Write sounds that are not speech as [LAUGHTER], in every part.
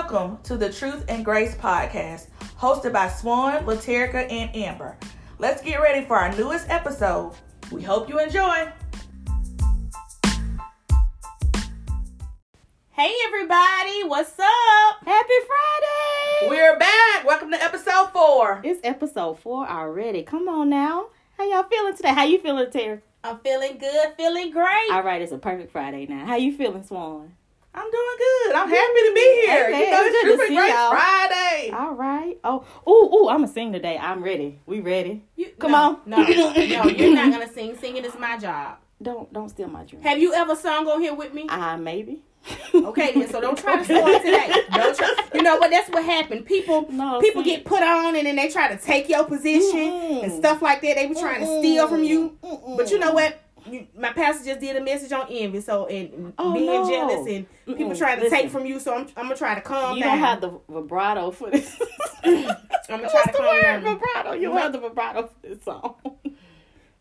Welcome to the Truth and Grace podcast, hosted by Swan, Laterica, and Amber. Let's get ready for our newest episode. We hope you enjoy. Hey everybody, what's up? Happy Friday! We're back. Welcome to episode four. It's episode four already. Come on now. How y'all feeling today? How you feeling, Terry? I'm feeling good, feeling great. All right, it's a perfect Friday now. How you feeling, Swan? I'm doing good. I'm happy to be here. Amen. You know, It's it's good to see y'all. Friday. All right. Oh, ooh, ooh, I'm gonna sing today. I'm ready. We ready? You- Come no, on. No, no, you're not gonna [LAUGHS] sing. Singing is my job. Don't don't steal my dream. Have you ever sung on here with me? Ah, maybe. Okay, then. So don't try to [LAUGHS] start today. Don't try. You know what? That's what happened. People, No, people see. get put on, and then they try to take your position Mm-mm. and stuff like that. They be trying to steal from you. Mm-mm. But you know what? You, my pastor just did a message on envy, so and Oh, being no. jealous and people Mm-mm. trying to Listen. take from you. So I'm, I'm gonna try to calm You down. don't have the vibrato for this. [LAUGHS] I'm gonna try What's to the calm word? down. Vibrato. You don't have the vibrato for this song.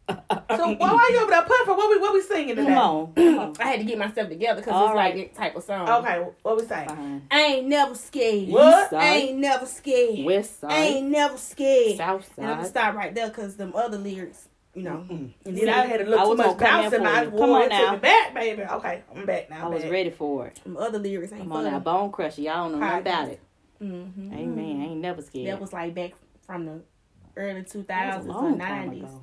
So why are you over there puffing? What we what we singing today? Come on. Come on. I had to get myself together because it's right. like that type of song. Okay, what we saying? Fine. I ain't never scared. What? I ain't never scared. West I side, ain't never scared. South And I'm gonna stop right there because them other lyrics, you know. And And then I had a little too much gonna come in bounce in my Come on took now. back, baby. Okay, I'm back now. I was back. ready for it. them other lyrics ain't Come on fun. now, Bone Crusher. Y'all don't know nothing about it. Mm-hmm. Amen. I ain't never scared. That was like back from the early That 2000s was or long time 90s.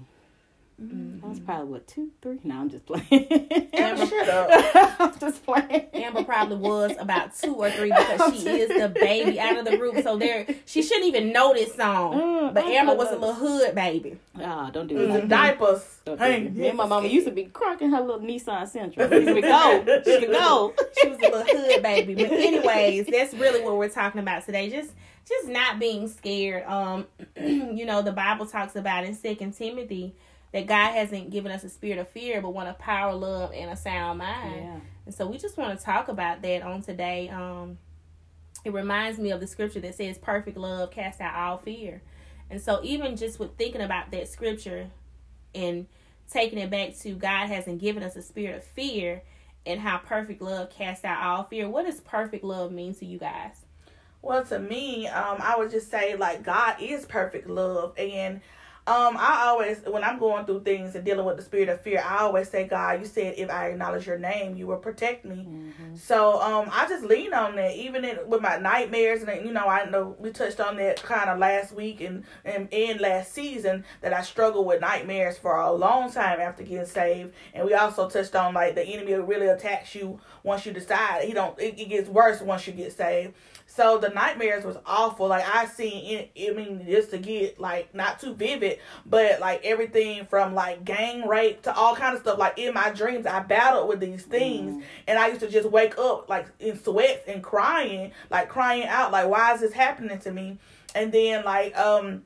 Ago. Mhm. That was probably what two, three. No, I'm just playing. Amber, [LAUGHS] shut up. I'm just playing. Amber probably was about two or three because she is the baby out of the group. So there, she shouldn't even know this song. Mm, But I- Amber was a little hood baby. Ah, don't do It was that. in diapers. Don't do Hey, that. Me and my mama used to be crocking her little Nissan Sentra. [LAUGHS] She would go. She would go. [LAUGHS] She was a little hood baby. But anyways, that's really what we're talking about today. Just just not being scared. Um, [CLEARS THROAT] you know, the Bible talks about in Second Timothy that God hasn't given us a spirit of fear, but one of power, love, and a sound mind. Yeah. And so we just want to talk about that on today. Um, it reminds me of the scripture that says, "Perfect love casts out all fear." And so even just with thinking about that scripture and taking it back to God hasn't given us a spirit of fear and how perfect love casts out all fear. What does perfect love mean to you guys? Well, to me, um, I would just say like God is perfect love, and um, I always when I'm going through things and dealing with the spirit of fear, I always say, God, you said if I acknowledge your name, you will protect me. Mm-hmm. So um, I just lean on that, even in, with my nightmares, and you know, I know we touched on that kind of last week and and in last season that I struggled with nightmares for a long time after getting saved, and we also touched on like the enemy really attacks you once you decide he don't. It, it gets worse once you get saved. So the nightmares was awful. Like I seen, in, I mean, just to get like not too vivid, but like everything from like gang rape to all kind of stuff. Like in my dreams, I battled with these things, and I used to just wake up like in sweats and crying, like crying out, like why is this happening to me? And then like um.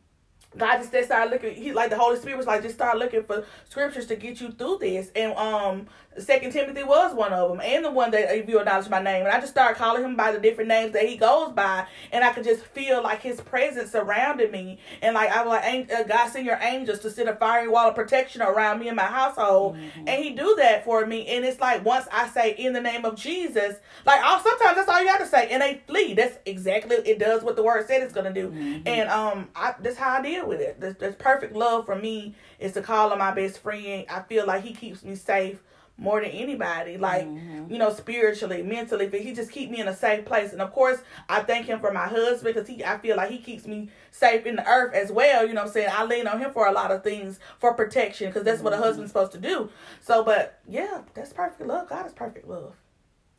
God just started looking. He like the Holy Spirit was like just start looking for scriptures to get you through this. And um, Second Timothy was one of them, and the one that if you acknowledge my name, and I just started calling him by the different names that he goes by, and I could just feel like his presence surrounded me, and like I was like, uh, God send your angels to set a fiery wall of protection around me and my household, and he do that for me. And it's like once I say in the name of Jesus, like I'll, sometimes that's all you got to say, and they flee. That's exactly it does what the word said it's gonna do, and um, I that's how I deal with it. That's, this perfect love for me is to call on my best friend. I feel like he keeps me safe more than anybody like mm-hmm. you know spiritually mentally but he just keep me in a safe place and of course i thank him for my husband because he i feel like he keeps me safe in the earth as well you know what i'm saying i lean on him for a lot of things for protection because that's what a mm-hmm. husband's supposed to do so but yeah that's perfect love god is perfect love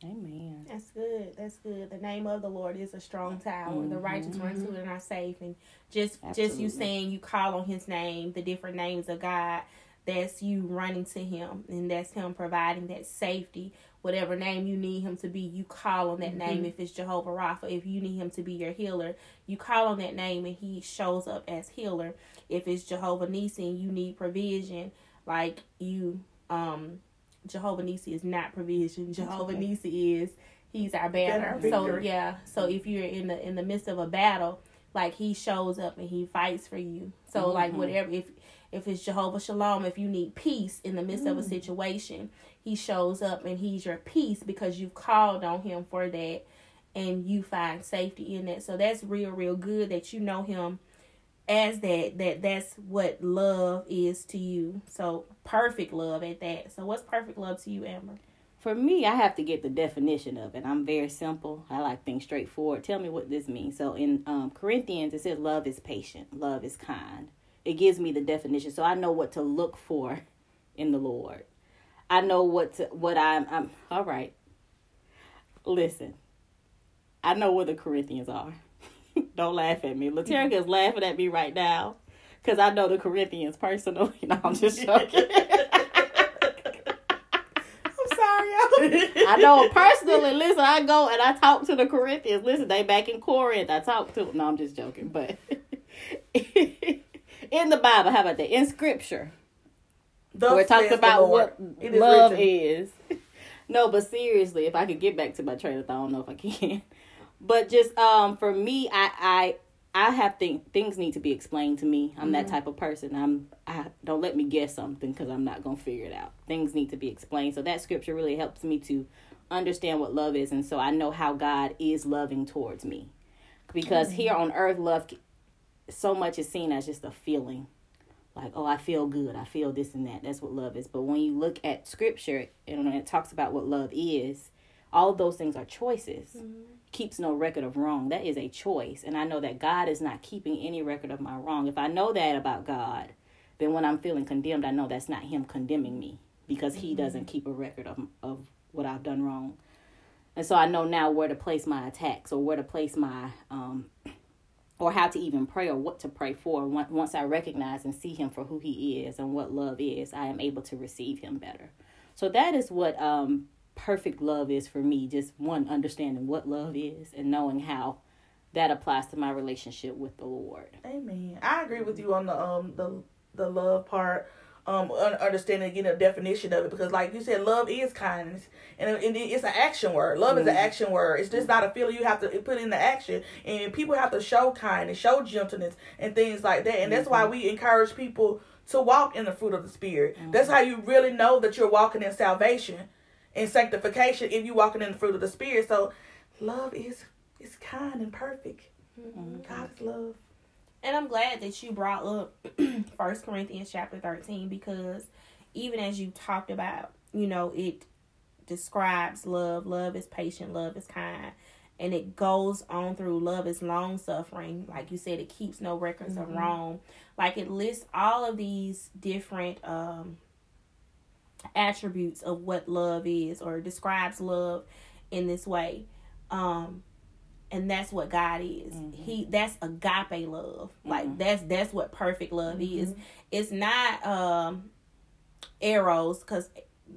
Amen. That's good. That's good. The name of the Lord is a strong tower. The mm-hmm. righteous run to it and are safe. And just just you saying you call on His name, the different names of God. That's you running to Him, and that's Him providing that safety. Whatever name you need Him to be, you call on that name. If it's Jehovah Rapha, if you need Him to be your healer, you call on that name, and He shows up as healer. If it's Jehovah Nisi, and you need provision, like you um Jehovah Nisi is not provision. [LAUGHS] Jehovah Nisi is he's our banner. Banner So yeah. So if you're in the in the midst of a battle, like he shows up and he fights for you. So like whatever if if it's Jehovah Shalom, if you need peace in the midst of a situation, he shows up and he's your peace because you've called on him for that. and you find safety in that. So that's real, real good that you know him as that that that's what love is to you. So perfect love at that. So what's perfect love to you, Amber? For me, I have to get the definition of it. I'm very simple. I like things straightforward. Tell me what this means. So in um, Corinthians, it says love is patient, love is kind. It gives me the definition, so I know what to look for in the Lord. I know what to, what I'm. I'm all right. Listen, I know where the Corinthians are. [LAUGHS] Don't laugh at me. Laterica is [LAUGHS] laughing at me right now because I know the Corinthians personally. [LAUGHS] No, I'm just joking. I'm sorry. I know personally. Listen, I go and I talk to the Corinthians. Listen, they back in Corinth. I talk to. No, I'm just joking. But in the Bible, how about that? In Scripture, Thus where it talks about what It is love written. is. [LAUGHS] No, but seriously, if I could get back to my train of thought, I don't know if I can. [LAUGHS] But just um, for me, I I I have think things need to be explained to me. I'm that type of person. I'm I don't let me guess something because I'm not gonna figure it out. Things need to be explained. So that scripture really helps me to understand what love is, and so I know how God is loving towards me. Because here on earth, love so much is seen as just a feeling. Like oh i feel good. I feel this and that. That's what love is. But when you look at scripture and when it talks about what love is all those things are choices. Keeps no record of wrong. That is a choice. And i know that god is not keeping any record of my wrong. If i know that about god then when i'm feeling condemned i know that's not him condemning me because he doesn't keep a record of, of what i've done wrong. And so i know now where to place my attacks or where to place my um, or how to even pray or what to pray for. Once I recognize and see him for who he is and what love is, I am able to receive him better. So that is what um, perfect love is for me. Just one, understanding what love is and knowing how that applies to my relationship with the Lord. Amen. I agree with you on the um the the love part. Um, un- understanding getting a definition of it because, like you said, love is kindness, and uh, it, it- it's an action word. Love is an mm-hmm. action word. It's just not a feeling you have to put in the action, and people have to show kindness, show gentleness, and things like that. And that's why mm-hmm. we encourage people to walk in the fruit of the spirit. Mm-hmm. That's how you really know that you're walking in salvation and sanctification if you're walking in the fruit of the spirit. So, love is is kind and perfect. God is love. And I'm glad that you brought up [CLEARS THROAT] First Corinthians chapter 13 because even as you talked about, you know, it describes love. Love is patient, love is kind. And it goes on through love is long suffering. Like you said, it keeps no records of wrong. Like it lists all of these different um attributes of what love is or describes love in this way. Um and that's what God is. Mm-hmm. He that's agape love. Mm-hmm. Like that's that's what perfect love mm-hmm. is. It's not um eros cuz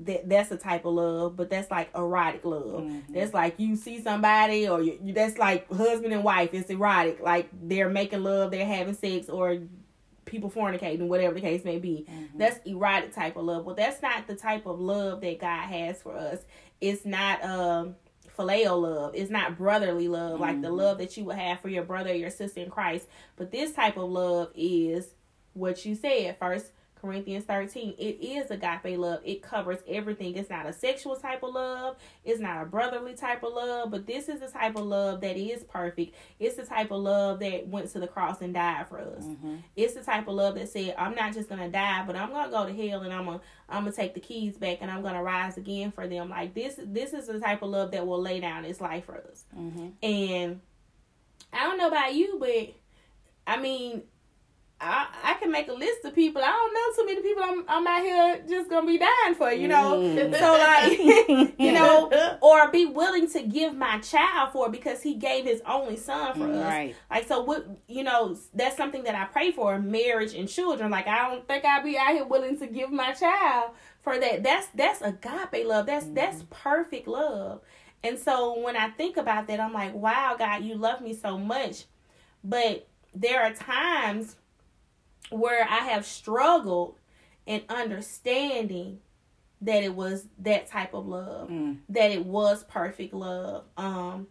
that that's a type of love, but that's like erotic love. That's like you see somebody or you, you that's like husband and wife. It's erotic. Like they're making love, they're having sex or people fornicating, whatever the case may be. That's erotic type of love. Well, that's not the type of love that God has for us. It's not um phileo love. It's not brotherly love, like the mm-hmm. love that you would have for your brother or your sister in Christ. But this type of love is what you said first. Corinthians 13, it is agape love. It covers everything. It's not a sexual type of love. It's not a brotherly type of love, but this is the type of love that is perfect. It's the type of love that went to the cross and died for us. Mm-hmm. It's the type of love that said, I'm not just gonna die, but I'm gonna go to hell and I'm gonna I'm gonna take the keys back and I'm gonna rise again for them. Like this this is the type of love that will lay down its life for us. Mm-hmm. And I don't know about you, but I mean, I I can make a list of people. I don't know too many people I'm I'm out here just gonna be dying for, you know. Mm. So like [LAUGHS] you know, or be willing to give my child for because he gave his only son for us. Right. Like so what you know, that's something that I pray for, marriage and children. Like I don't think I'd be out here willing to give my child for that. That's that's agape love. That's that's perfect love. And so when I think about that, I'm like, wow, God, you love me so much. But there are times where I have struggled in understanding that it was that type of love, Mm. that it was perfect love. Um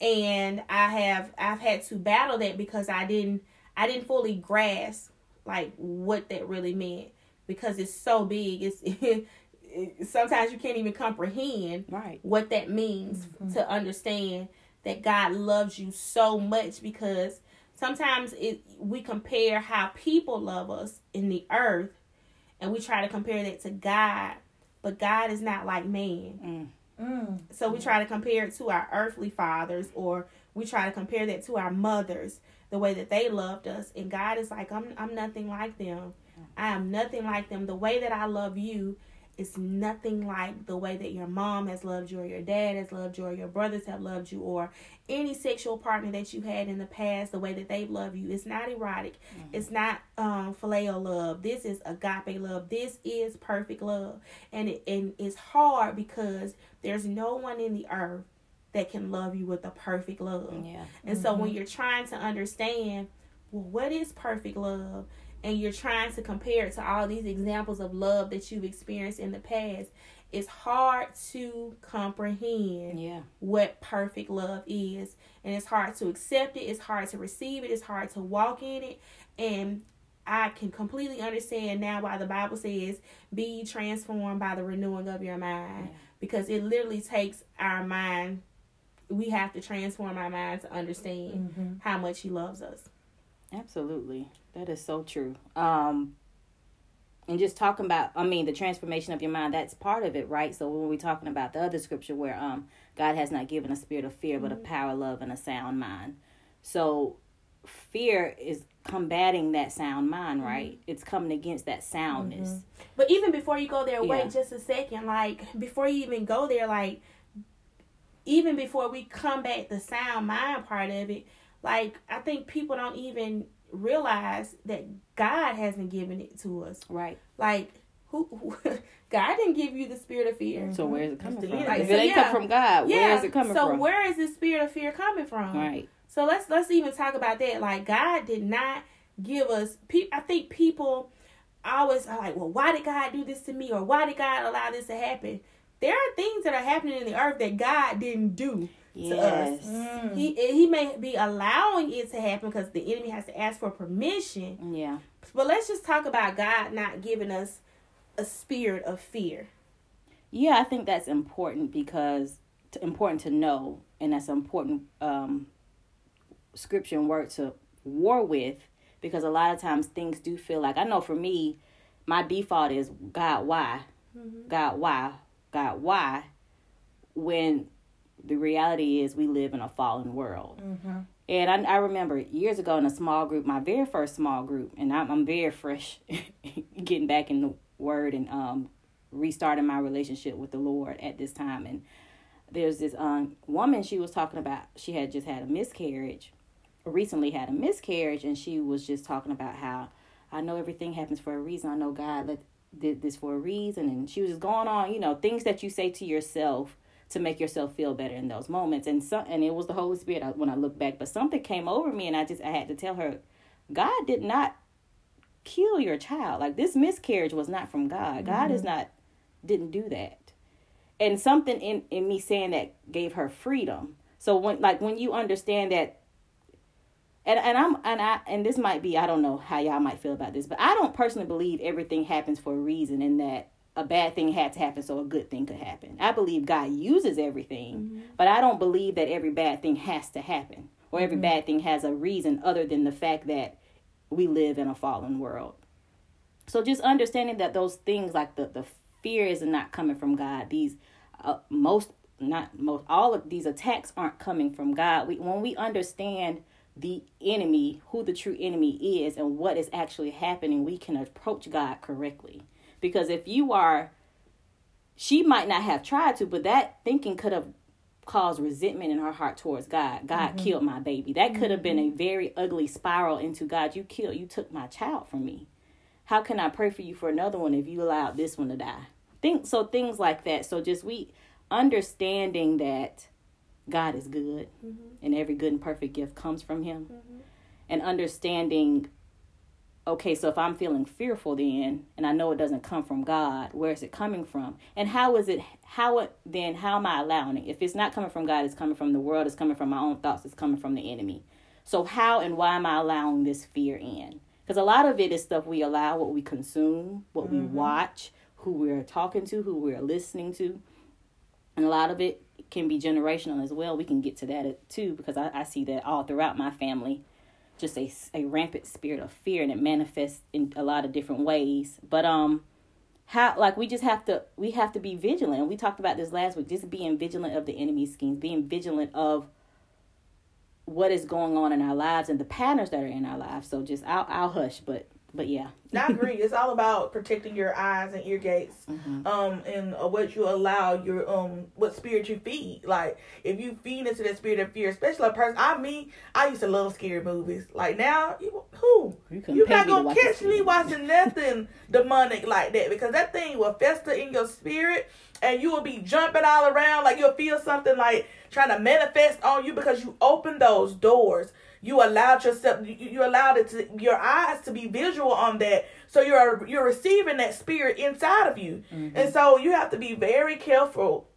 and I have I've had to battle that because I didn't I didn't fully grasp like what that really meant because it's so big. It's [LAUGHS] it, sometimes you can't even comprehend Right. what that means to understand that God loves you so much because sometimes it we compare how people love us in the earth and we try to compare that to God, but God is not like man. Mm. Mm. So we try to compare it to our earthly fathers or we try to compare that to our mothers, the way that they loved us. And God is like, I'm I'm nothing like them. I am nothing like them. The way that I love you is nothing like the way that your mom has loved you or your dad has loved you or your brothers have loved you or any sexual partner that you had in the past, the way that they've loved you. It's not erotic. It's not um phileo love. This is agape love. This is perfect love. And it and it's hard because there's no one in the earth that can love you with a perfect love. Yeah. And so when you're trying to understand, well, what is perfect love? And you're trying to compare it to all these examples of love that you've experienced in the past, it's hard to comprehend Yeah. what perfect love is. And it's hard to accept it, it's hard to receive it, it's hard to walk in it. And I can completely understand now why the Bible says, Be transformed by the renewing of your mind. Yeah. Because it literally takes our mind, we have to transform our mind to understand Mm-hmm. how much He loves us. Absolutely. That is so true. Um and just talking about I mean the transformation of your mind, that's part of it, right? So when we're talking about the other scripture where um God has not given a spirit of fear, but a power, love, and a sound mind. So fear is combating that sound mind, right? It's coming against that soundness. But even before you go there, Yeah. wait just a second. Like before you even go there, like even before we combat the sound mind part of it, like I think people don't even realize that God hasn't given it to us. Right. Like who, who [LAUGHS] God didn't give you the spirit of fear. So where is it coming from? enemy. If So, it ain't yeah. come from God, yeah. where is it coming so from? where is the spirit of fear coming from? right. So let's let's even talk about that. Like God did not give us. Pe- I think people always are like, well, why did God do this to me, or why did God allow this to happen? There are things that are happening in the earth that God didn't do. Yes. Mm. He he may be allowing it to happen because the enemy has to ask for permission. Yeah. But let's just talk about God not giving us a spirit of fear. Yeah, I think that's important because t- important to know, and that's important um, scripture and word to war with because a lot of times things do feel like I know for me, my default is God, why, God, why, God, why, when the reality is we live in a fallen world. Mm-hmm. And I, I remember years ago in a small group, my very first small group, and I'm, I'm very fresh [LAUGHS] getting back in the word and um, restarting my relationship with the Lord at this time. And there's this um, woman, she was talking about, she had just had a miscarriage, recently had a miscarriage, and she was just talking about how I know everything happens for a reason. I know God let, did this for a reason. And she was just going on, you know, things that you say to yourself to make yourself feel better in those moments. And so, and it was the Holy Spirit when I look back. But something came over me, and I just I had to tell her, God did not kill your child. Like this miscarriage was not from God. God is mm-hmm. not didn't do that. And something in in me saying that gave her freedom. So when like when you understand that. And, and I'm and I and this might be I don't know how y'all might feel about this, but I don't personally believe everything happens for a reason and that a bad thing had to happen so a good thing could happen. I believe God uses everything, but I don't believe that every bad thing has to happen or every bad thing has a reason other than the fact that we live in a fallen world. So just understanding that those things like the the fear is not coming from God. These uh, most not most all of these attacks aren't coming from God. We when we understand the enemy, who the true enemy is and what is actually happening, we can approach God correctly. Because if you are she might not have tried to, but that thinking could have caused resentment in her heart towards God. God mm-hmm. killed my baby. That could have been a mm-hmm. very ugly spiral into God, you killed, you took my child from me. How can I pray for you for another one if you allowed this one to die? Think so things like that. So just we understanding that God is good mm-hmm. and every good and perfect gift comes from him. And understanding okay, so if I'm feeling fearful then and I know it doesn't come from God, where is it coming from? And how is it how it then how am I allowing it? If it's not coming from God, it's coming from the world, it's coming from my own thoughts, it's coming from the enemy. So how and why am I allowing this fear in? Because a lot of it is stuff we allow, what we consume, what we mm-hmm. watch, who we're talking to, who we're listening to. And a lot of it can be generational as well. We can get to that uh, too because I, I see that all throughout my family, just a, a rampant spirit of fear and it manifests in a lot of different ways. But um, how like we just have to we have to be vigilant. We talked about this last week. Just being vigilant of the enemy's schemes, being vigilant of what is going on in our lives and the patterns that are in our lives. So just I'll I'll hush, but but yeah. I agree. It's all about protecting your eyes and ear gates, mm-hmm. um, and uh, what you allow your um, what spirit you feed. Like if you feed into that spirit of fear, especially a person. I mean, I used to love scary movies. Like now, you, who you you're not gonna catch me watching nothing [LAUGHS] demonic like that because that thing will fester in your spirit, and you will be jumping all around like you'll feel something like trying to manifest on you because you open those doors you allowed yourself you, you allowed it to your eyes to be visual on that so you're you're receiving that spirit inside of you mm-hmm. and so you have to be very careful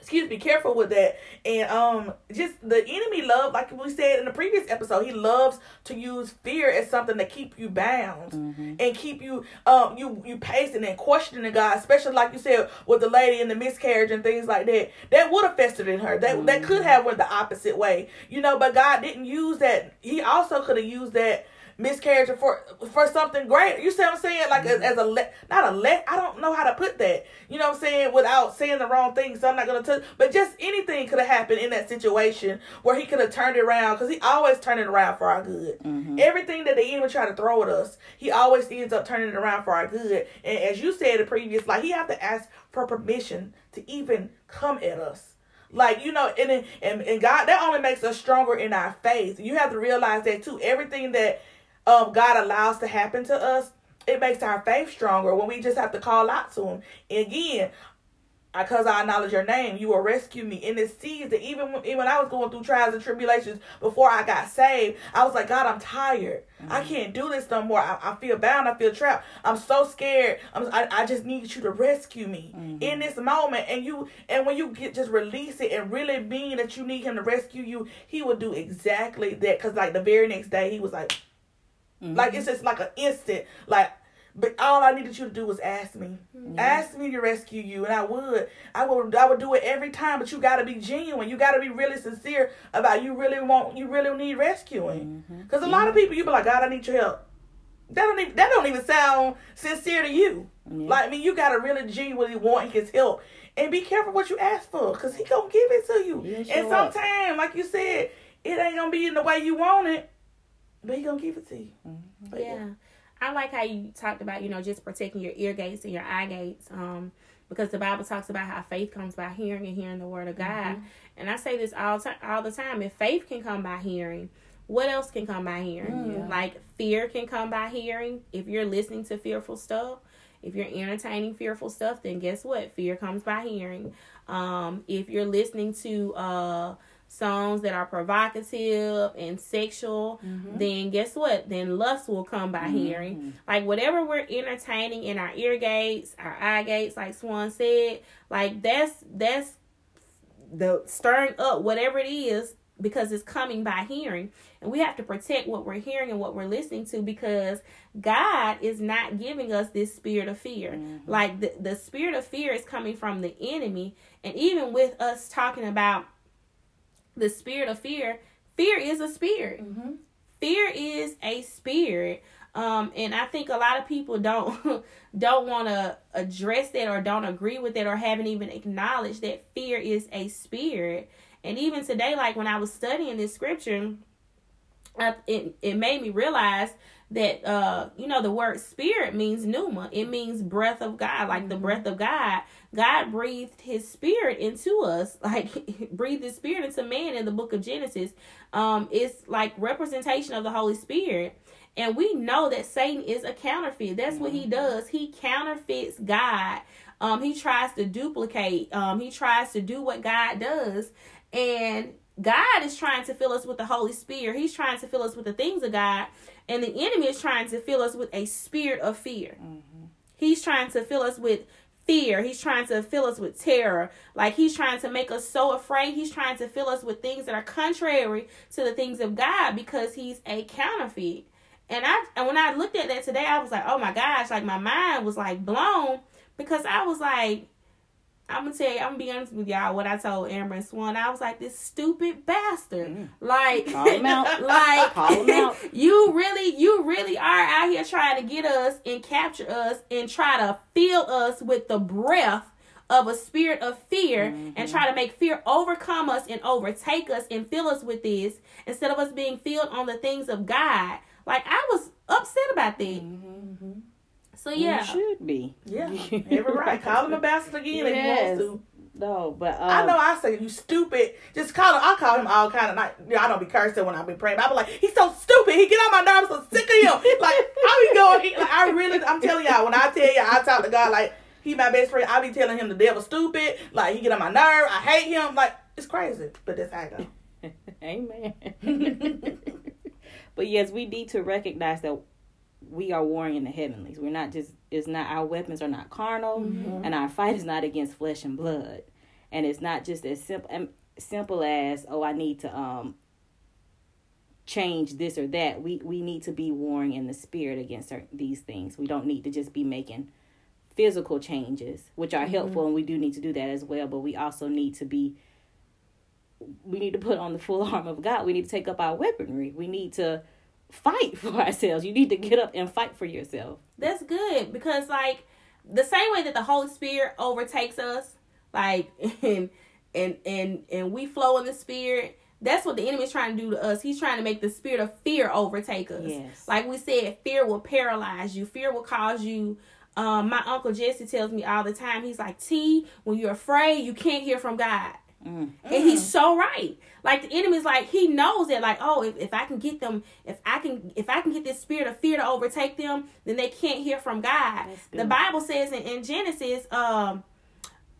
excuse me careful with that and um just the enemy love like we said in the previous episode he loves to use fear as something to keep you bound mm-hmm. and keep you um you you pacing and questioning god especially like you said with the lady in the miscarriage and things like that that would have festered in her that mm-hmm. that could have went the opposite way you know but god didn't use that he also could have used that miscarriage for for something great. You see what I'm saying? Like mm-hmm. as, as, a le- not a let. I don't know how to put that. You know what I'm saying? Without saying the wrong thing, so I'm not gonna. But just anything could have happened in that situation where he could have turned it around because he always turn it around for our good. Mm-hmm. Everything that the enemy try to throw at us, he always ends up turning it around for our good. And as you said the previous, like he have to ask for permission to even come at us. Like you know, and and and God that only makes us stronger in our faith. You have to realize that too. Everything that um, God allows to happen to us, it makes our faith stronger when we just have to call out to Him. And again, because I acknowledge your name, you will rescue me in this season. Even when, even when I was going through trials and tribulations before I got saved, I was like, God, I'm tired. Mm-hmm. I can't do this no more. I, I, feel bound. I feel trapped. I'm so scared. I'm, I, I just need you to rescue me mm-hmm. in this moment. And you and when you get just release it and really mean that you need Him to rescue you, He will do exactly that. Because like the very next day, He was like Mm-hmm. Like it's just like an instant. Like, but all I needed you to do was ask me, mm-hmm. ask me to rescue you, and I would. I would. I would do it every time. But you got to be genuine. You got to be really sincere about you really want. You really need rescuing. Because mm-hmm. a lot of people, you be like, God, I need your help. That don't even. That don't even sound sincere to you. Like I mean, you got to really genuinely want His help. And be careful what you ask for, cause he gonna give it to you. and sometimes, like you said, it ain't gonna be in the way you want it but he gonna give it to you. Mm-hmm. Yeah. yeah. I like how you talked about, you know, just protecting your ear gates and your eye gates. Um, because the Bible talks about how faith comes by hearing and hearing the word of God. Mm-hmm. And I say this all time all the time. If faith can come by hearing, what else can come by hearing? Mm-hmm. Like fear can come by hearing. If you're listening to fearful stuff, if you're entertaining fearful stuff, then guess what? Fear comes by hearing. Um, if you're listening to uh songs that are provocative and sexual, mm-hmm. then guess what? Then lust will come by mm-hmm. hearing. Like whatever we're entertaining in our ear gates, our eye gates, like Swan said, like that's that's the stirring up whatever it is because it's coming by hearing. And we have to protect what we're hearing and what we're listening to because God is not giving us this spirit of fear. Mm-hmm. Like the, the spirit of fear is coming from the enemy. And even with us talking about the spirit of fear, fear is a spirit. Mm-hmm. Fear is a spirit. Um, and I think a lot of people don't [LAUGHS] don't want to address that or don't agree with it or haven't even acknowledged that fear is a spirit. And even today, like when I was studying this scripture, I, it it made me realize that uh you know the word spirit means pneuma it means breath of god like mm-hmm. the breath of god god breathed his spirit into us [LAUGHS] like breathed his spirit into man in the book of genesis um it's like representation of the holy spirit and we know that satan is a counterfeit that's what he mm-hmm. does he counterfeits god um he tries to duplicate um he tries to do what god does and God is trying to fill us with the Holy Spirit. He's trying to fill us with the things of God. And the enemy is trying to fill us with a spirit of fear. Mm-hmm. He's trying to fill us with fear. He's trying to fill us with terror. Like he's trying to make us so afraid. He's trying to fill us with things that are contrary to the things of God because he's a counterfeit. And I and when I looked at that today, I was like, oh my gosh, like my mind was like blown because I was like, I'm gonna tell you, I'm gonna be honest with y'all. What I told Amber and Swan, I was like, this stupid bastard. Mm. Like, call him out. [LAUGHS] like, call him out. [LAUGHS] you really, you really are out here trying to get us and capture us and try to fill us with the breath of a spirit of fear mm-hmm. and try to make fear overcome us and overtake us and fill us with this instead of us being filled on the things of God. Like I was upset about that. Mm-hmm. So yeah, you should be. Yeah, [LAUGHS] every right. Call him a bastard again yes. if he wants to. No, but um, I know I say you stupid. Just call him. I call him all kind of like. Yeah, I don't be cursing when I be praying. I be like, he's so stupid. He get on my nerves. I'm so sick of him. [LAUGHS] like I be going. Like I really. I'm telling y'all. When I tell y'all I talk to God like he my best friend. I be telling him the devil stupid. Like he get on my nerve. I hate him. Like it's crazy. But that's how I go. [LAUGHS] Amen. but yes, we need to recognize that we are warring in the heavenlies. We're not just it's not our weapons are not carnal, mm-hmm. and our fight is not against flesh and blood, and it's not just as simple um, simple as oh I need to um change this or that. We we need to be warring in the spirit against certain, these things. We don't need to just be making physical changes, which are mm-hmm. helpful, and we do need to do that as well. But we also need to be we need to put on the full [LAUGHS] arm of God. We need to take up our weaponry. We need to fight [LAUGHS] for ourselves. You need to get up and fight for yourself. That's good because like the same way that the Holy Spirit overtakes us, like [LAUGHS] and and and and we flow in the spirit. That's what the enemy is trying to do to us. He's trying to make the spirit of fear overtake us. Yes. Like we said, fear will paralyze you. Fear will cause you um, my uncle Jesse tells me all the time. He's like, T, when you're afraid, you can't hear from God. Mm. And he's so right. Like the enemy's like he knows that like oh if, if I can get them if I can if I can get this spirit of fear to overtake them then they can't hear from God. The Bible says in, in Genesis um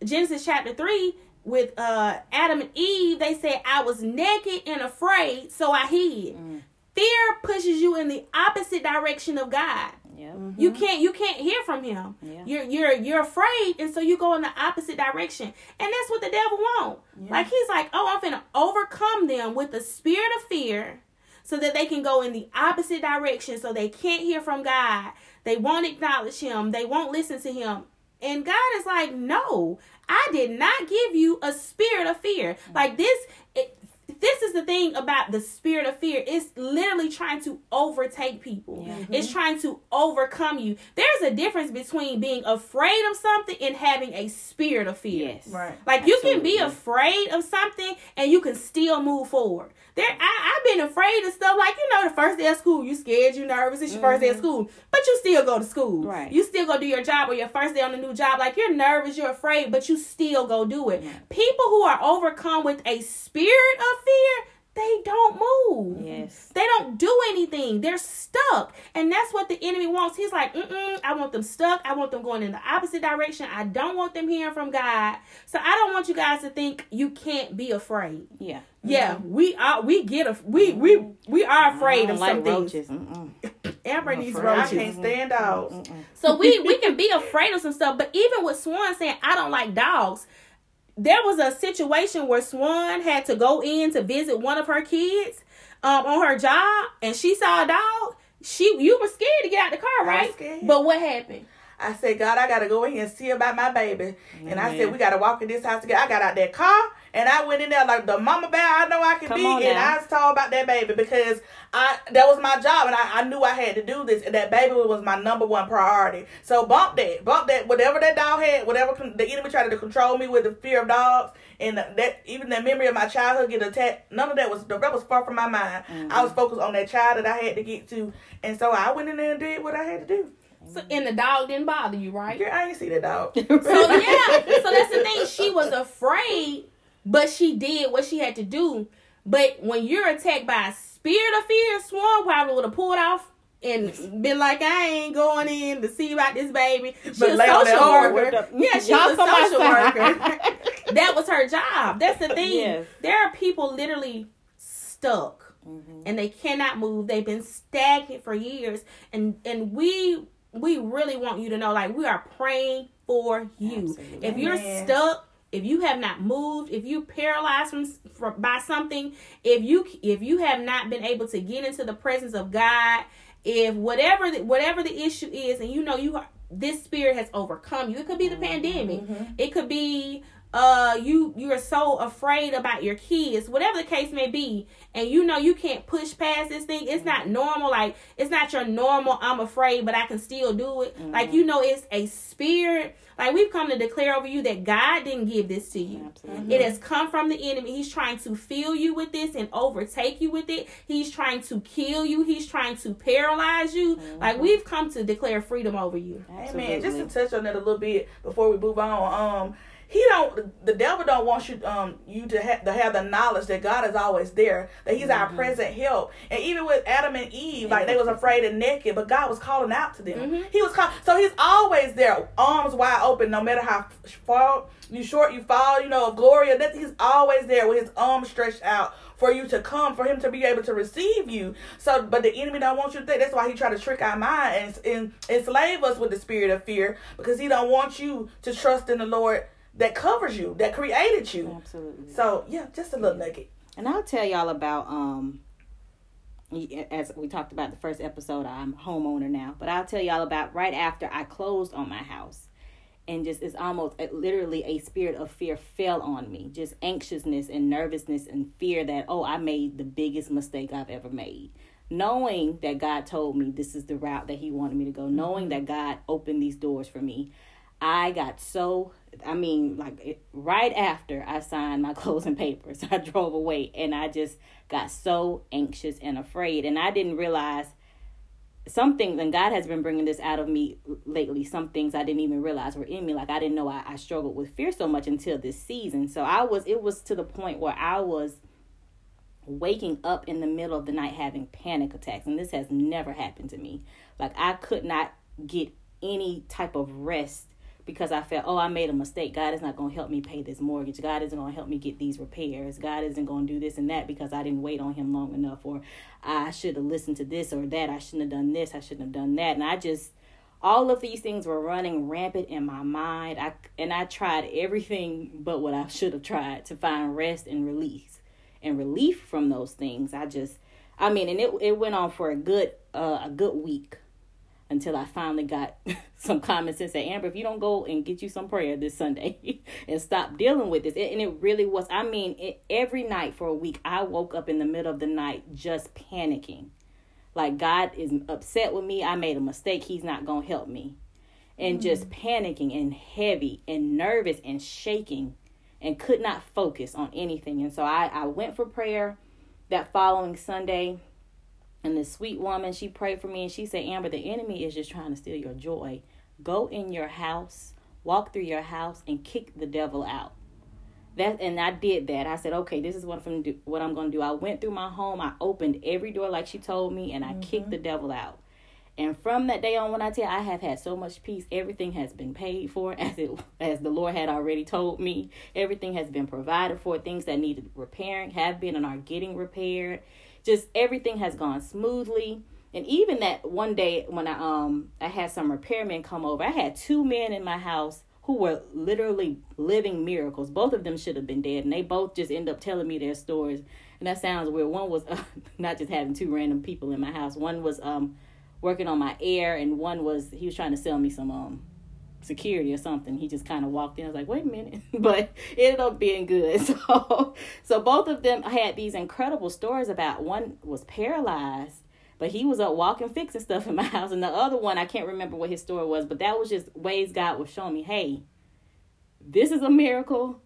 Genesis chapter 3 with uh Adam and Eve they said I was naked and afraid so I hid. Mm. Fear pushes you in the opposite direction of God. Yeah. Mm-hmm. You can't you can't hear from him. Yeah. You're you're you're afraid and so you go in the opposite direction. And that's what the devil wants. Yeah. Like he's like, "Oh, I'm going to overcome them with the spirit of fear." So that they can go in the opposite direction so they can't hear from God. They won't acknowledge him. They won't listen to him. And God is like, no, I did not give you a spirit of fear. Mm-hmm. Like this, it, this is the thing about the spirit of fear. It's literally trying to overtake people. Yeah. Mm-hmm. It's trying to overcome you. There's a difference between being afraid of something and having a spirit of fear. Yes. Right. Like Absolutely. you can be afraid of something and you can still move forward. There, I, have been afraid of stuff like you know the first day of school, you scared, you nervous, it's your mm-hmm. first day of mm-hmm. school, but you still go to school. Right. You still go do your job or your first day on the new job. Like you're nervous, you're afraid, but you still go do it. People who are overcome with a spirit of fear they don't move. Yes. They don't do anything. They're stuck. And that's what the enemy wants. He's like, mm I want them stuck. I want them going in the opposite direction. I don't want them hearing from God. So I don't want you guys to think you can't be afraid. Yeah. Yeah, mm-hmm. we are. We get a. We we we are afraid of like some roaches. things. [COUGHS] Amber needs roaches. I can't stand dogs. So we we can be afraid of some stuff. But even with Swan saying I don't like dogs, there was a situation where Swan had to go in to visit one of her kids um, on her job, and she saw a dog. She, you were scared to get out the car, right? But what happened? I said, God, I gotta go in here and see about my baby. And I said, we gotta walk in this house together. I got out that car and I went in there like the mama bear I know I can Come be, and I was talking about that baby because I that was my job, and I, I knew I had to do this. And that baby was my number one priority. So bump that, bump that, whatever that dog had, whatever the enemy tried to control me with the fear of dogs, and that even the memory of my childhood getting attacked. None of that was that was far from my mind. Mm-hmm. I was focused on that child that I had to get to, and so I went in there and did what I had to do. So, and the dog didn't bother you, right? Yeah, I ain't see the dog. [LAUGHS] so yeah, [LAUGHS] so that's the thing. She was afraid, but she did what she had to do. But when you're attacked by a spirit of fear, Swan probably would have pulled off and been like, I ain't going in to see about this baby. She's a social worker. Yeah, she's a social worker. [LAUGHS] that was her job. That's the thing. Yes. There are people literally stuck. Mm-hmm. And they cannot move. They've been stagnant for years, and and we we really want you to know like we are praying for you. Absolutely. If you're Amen. stuck, if you have not moved, if you paralyzed from, from by something, if you if you have not been able to get into the presence of God, if whatever the, whatever the issue is and you know you are this spirit has overcome you. It could be the Mm-hmm. pandemic. It could be uh you you're so afraid about your kids whatever the case may be and you know you can't push past this thing it's not normal like it's not your normal i'm afraid but i can still do it like you know it's a spirit like we've come to declare over you that god didn't give this to you Absolutely. it has come from the enemy. He's trying to fill you with this and overtake you with it. He's trying to kill you. He's trying to paralyze you. Like we've come to declare freedom over you. Amen. Just to touch on that a little bit before we move on. Um, he don't. The devil don't want you um you to have to have the knowledge that God is always there. That He's our mm-hmm. present help. And even with Adam and Eve, like they was mm-hmm. afraid and naked, but God was calling out to them. Mm-hmm. He was call, so He's always there, arms wide open, no matter how far you short you fall. You know of glory or nothing. He's always there with His arms stretched out for you to come, for him to be able to receive you. So, but the enemy don't want you to think. That's why he try to trick our mind and, and enslave us with the spirit of fear, because he don't want you to trust in the Lord that covers you, that created you. Absolutely. So, yeah, just a little nugget. And I'll tell y'all about um as we talked about the first episode, I'm a homeowner now, but I'll tell y'all about right after I closed on my house. And just it's almost uh, literally a spirit of fear fell on me. Just anxiousness and nervousness and fear that, oh, I made the biggest mistake I've ever made. Knowing that God told me this is the route that He wanted me to go, knowing that God opened these doors for me, I got so I mean, like it, right after I signed my [LAUGHS] closing papers, I drove away and I just got so anxious and afraid. And I didn't realize some things, and God has been bringing this out of me lately. Some things I didn't even realize were in me. Like I didn't know I, I struggled with fear so much until this season. So I was, it was to the point where I was waking up in the middle of the night having panic attacks. And this has never happened to me. Like I could not get any type of rest because I felt, oh, I made a mistake. God is not going to help me pay this mortgage. God isn't going to help me get these repairs. God isn't going to do this and that because I didn't wait on Him long enough, or I should have listened to this or that. I shouldn't have done this. I shouldn't have done that. And I just, all of these things were running rampant in my mind. I and I tried everything but what I should have tried to find rest and release and relief from those things. I just, I mean, and it it went on for a good uh, a good week until I finally got [LAUGHS] some common sense. Say, Amber, if you don't go and get you some prayer this Sunday [LAUGHS] and stop dealing with this, and it really was. I mean, it, every night for a week, I woke up in the middle of the night just panicking, like God is upset with me. I made a mistake. He's not gonna help me, and mm-hmm. just panicking and heavy and nervous and shaking, and could not focus on anything. And so I I went for prayer that following Sunday and this sweet woman, she prayed for me and she said, Amber, the enemy is just trying to steal your joy. Go in your house, walk through your house, and kick the devil out. That and I did that. I said, okay, this is what I'm do, what I'm gonna do. I went through my home, I opened every door like she told me, and I mm-hmm. kicked the devil out. And from that day on, when I tell you, I have had so much peace. Everything has been paid for [LAUGHS] as it as the Lord had already told me. Everything has been provided for. Things that needed repairing have been and are getting repaired. Just everything has gone smoothly. And even that one day when I um I had some repairmen come over, I had two men in my house who were literally living miracles. Both of them should have been dead, and they both just end up telling me their stories. And that sounds weird. One was uh, [LAUGHS] not just having two random people in my house. One was um working on my air, and one was he was trying to sell me some um security or something. He just kind of walked in. I was like, wait a minute, [LAUGHS] but it ended up being good. [LAUGHS] So, so both of them had these incredible stories about. One was paralyzed, but he was up walking, fixing stuff in my [LAUGHS] house, and the other one I can't remember what his story was, but that was just ways God was showing me, hey, this is a miracle.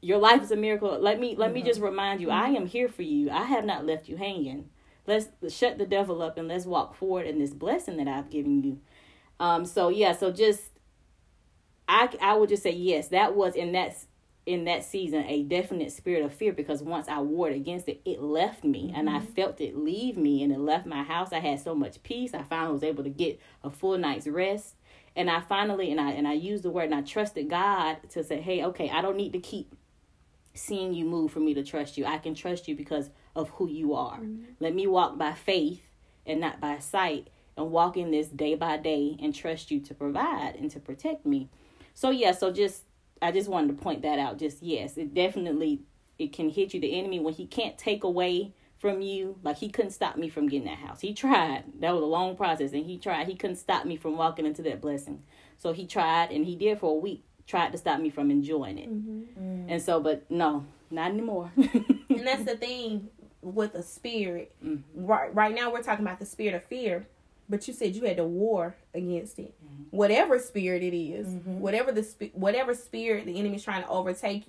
Your life is a miracle. Let me let me just remind you, I am here for you. I have not left you hanging. Let's shut the devil up and let's walk forward in this blessing that I've given you. Um. So yeah. So just I I would just say yes. That was in that in that season a definite spirit of fear because once I warred against it, it left me and I mm-hmm. felt it leave me and it left my house. I had so much peace. I finally was able to get a full night's rest. And I finally and I and I used the word and I trusted God to say, Hey, okay, I don't need to keep seeing you move for me to trust you. I can trust you because of who you are. Mm-hmm. Let me walk by faith and not by sight and walk in this day by day and trust you to provide and to protect me. So yeah, so just I just wanted to point that out. Just yes, it definitely it can hit you the enemy when he can't take away from you. Like he couldn't stop me from getting that house. He tried. That was a long process, and he tried. He couldn't stop me from walking into that blessing. So he tried, and he did for a week. Tried to stop me from enjoying it. Mm-hmm. And so, but no, not anymore. [LAUGHS] and that's the thing with a spirit. Mm-hmm. Right, right now we're talking about the spirit of fear, but you said you had to war against it. Mm-hmm. Whatever spirit it is, whatever the sp- whatever spirit the enemy's trying to overtake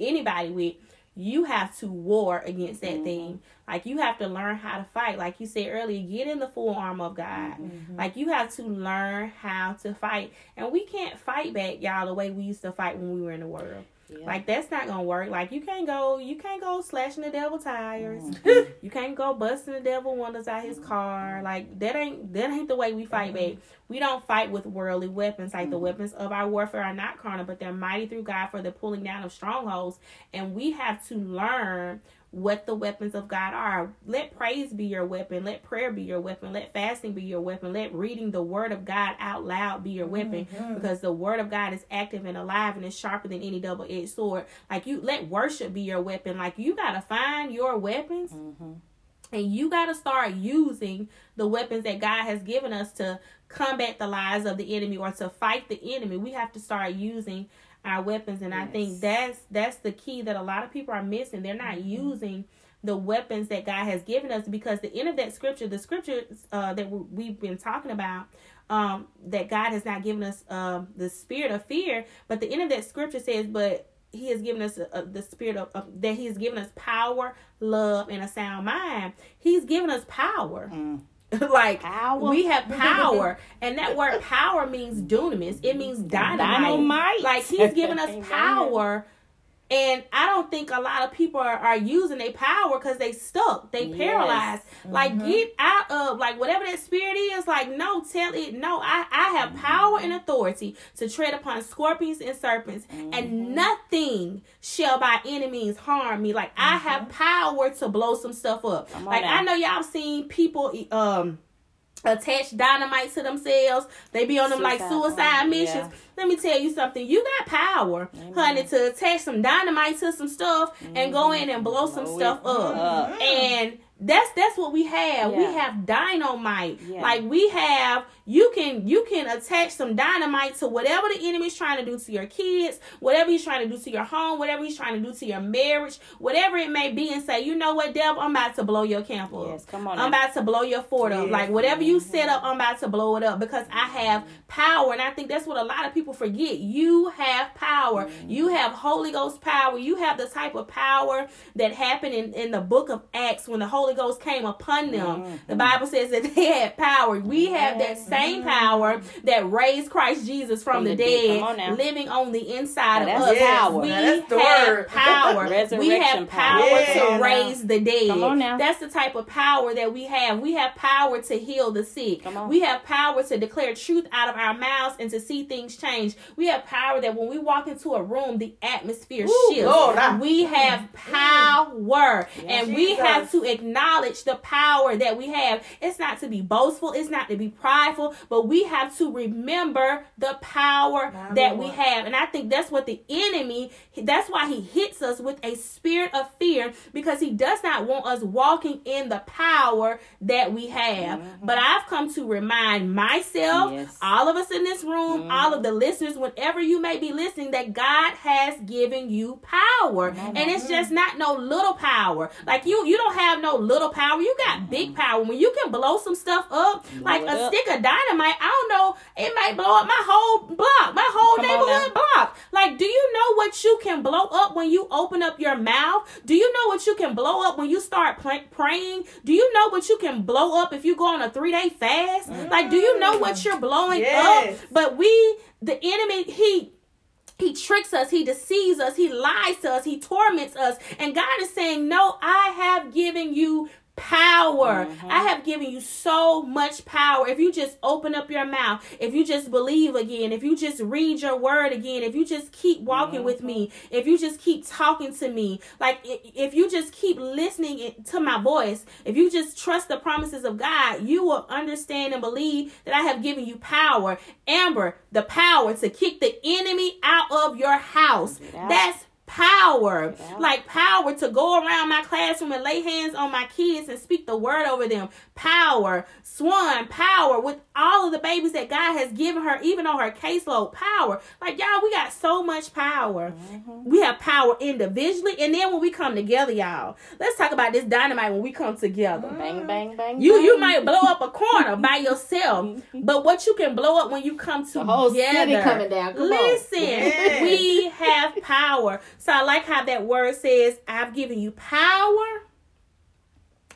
anybody with, you have to war against that Mm-hmm. thing. Like you have to learn how to fight. Like you said earlier, get in the full armor of God. Mm-hmm. Like you have to learn how to fight. And we can't fight back, y'all, the way we used to fight when we were in the world. Yeah. Like that's not gonna work. Like you can't go, you can't go slashing the devil tires. Mm-hmm. [LAUGHS] you can't go busting the devil windows out his car. Like that ain't that ain't the way we fight Mm-hmm. back. We don't fight with worldly weapons. Like the weapons of our warfare are not carnal, but they're mighty through God for the pulling down of strongholds. And we have to learn what the weapons of God are. Let praise be your weapon. Let prayer be your weapon. Let fasting be your weapon. Let reading the word of God out loud be your weapon because the word of God is active and alive and is sharper than any double edged sword. Like you let worship be your weapon. Like you got to find your weapons Mm-hmm. and you got to start using the weapons that God has given us to combat the lies of the enemy or to fight the enemy. We have to start using our weapons and I think that's that's the key that a lot of people are missing. They're not using the weapons that God has given us because the end of that scripture, the scriptures uh, that we- we've been talking about, um, that God has not given us um, the spirit of fear, but the end of that scripture says, but he has given us uh the spirit of, of that he has given us power love and a sound mind. He's given us power [LAUGHS] like Power. we have [LAUGHS] power and that word power means dunamis it means dynamite, Dynamite. like he's given [LAUGHS] us power and I don't think a lot of people are, are using their power because they stuck, they Yes. paralyzed. Like mm-hmm. get out of like whatever that spirit is. Like no, tell it no. I I have mm-hmm. power and authority to tread upon scorpions and serpents, and mm-hmm. nothing shall by any means harm me. Like I have power to blow some stuff up. Like now. I know y'all seen people um attach dynamite to themselves. They be on them like Suicide suicide missions. yeah. Let me tell you something. You got power, honey, to attach some dynamite to some stuff and go mm-hmm. in and blow some Blow stuff it up. up. And that's that's what we have. We have dynamite. Yeah. Like we have you can you can attach some dynamite to whatever the enemy's trying to do to your kids, whatever he's trying to do to your home, whatever he's trying to do to your marriage, whatever it may be, and say, you know what, devil, I'm about to blow your camp up. Yes, come on I'm now. about to blow your fort up. Yes. Like whatever you set mm-hmm. up, I'm about to blow it up because I have power. And I think that's what a lot of people forget. You have power. Mm-hmm. You have Holy Ghost power. You have the type of power that happened in, in the book of Acts when the Holy Ghost came upon them. Mm-hmm. The Bible says that [LAUGHS] they had power. We have that mm-hmm. same power that raised Christ Jesus from, From the, the dead. on living on the inside Now of us. Yes. power. We Now that's the have word. [LAUGHS] power. we have power. power to raise the dead. Come on now. That's the type of power that we have. We have power to heal the sick. Come on. We have power to declare truth out of our mouths and to see things change. We have power that when we walk into a room, the atmosphere Ooh, shifts. Lord, I- we have mm. power. and we have to acknowledge the power that we have. It's not to be boastful, it's not to be prideful, but we have to remember the power My that we have. And I think that's what the enemy, that's why he hits us with a spirit of fear because he does not want us walking in the power that we have. But I've come to remind myself, Yes. all of us in this room, all of the listeners, whenever you may be listening, that God has given you power. And it's just not no little power. Like you you don't have no little power. You got big mm-hmm. power. When you can blow some stuff up, like a up. stick of dynamite, I don't know, it might blow up my whole block, my whole Come neighborhood block. Like, do you know what you can blow up when you open up your mouth? Do you know what you can blow up when you start pl- praying? Do you know what you can blow up if you go on a three day fast? Like, do you know what mm. you're blowing Yes. up? But we, the enemy, he he tricks us, he deceives us, he lies to us, he torments us. And God is saying, No, I have given you power. Mm-hmm. I have given you so much power. If you just open up your mouth, if you just believe again, if you just read your word again, if you just keep walking with mm-hmm. me, if you just keep talking to me, like if you just keep listening to my voice, if you just trust the promises of God, you will understand and believe that I have given you power. Amber, the power to kick the enemy out of your house. out. That's power, Yeah. like power to go around my classroom and lay hands on my kids and speak the word over them. Power, Swan, power with all of the babies that God has given her, even on her caseload. Power, like y'all, we got so much power. Mm-hmm. We have power individually, and then when we come together, y'all, let's talk about this dynamite when we come together. Bang, bang, bang. You you might blow up a corner by yourself, but what you can blow up when you come together. The whole city coming down. Come on. Listen, we have power. So I like how that word says, "I've given you power."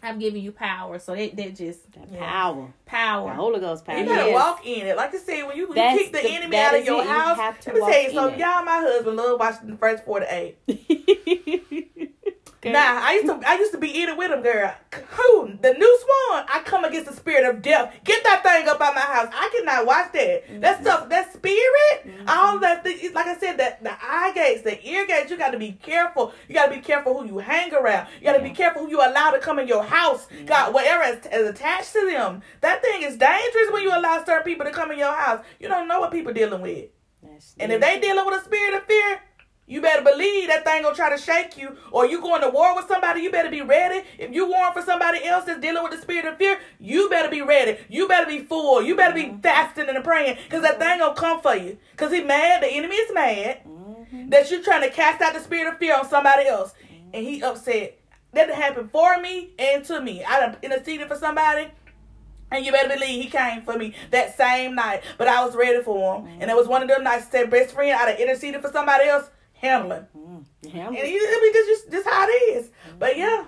I've given you power. So that that just That Yeah. power. The power. Holy Ghost power. You gotta Yes. walk in it. Like I said, when you, when you kick the, the- enemy out of your it. You house, have to let me tell you something. Y'all, my husband love watching the First 48. Okay. [LAUGHS] Nah, I used to I used to be in it with him, girl. Who? The new swan. I come against the spirit of death. Get that thing up out my house. I cannot watch that. Mm-hmm. That stuff, that spirit, all that thing. Like I said, that the eye gates, the ear gates. You got to be careful. You got to be careful who you hang around. You got to be careful who you allow to come in your house. God, whatever is, is attached to them. That thing is dangerous when you allow certain people to come in your house. You don't know what people dealing with. That's And if they dealing with a spirit of fear, you better believe that thing gonna try to shake you. Or you going to war with somebody, you better be ready. If you warring for somebody else that's dealing with the spirit of fear, you better be ready. You better be full. You better be mm-hmm. fasting and praying. Cause that thing gonna come for you. Cause he mad, the enemy is mad Mhm. that you're trying to cast out the spirit of fear on somebody else. Mm-hmm. And he upset. That happened for me and to me. I done interceded for somebody. And you better believe he came for me that same night. But I was ready for him. Mm-hmm. And it was one of them nights said best friend I done interceded for somebody else, Hamlin. Mm. Yeah, And I mean, this just this how it is. But yeah.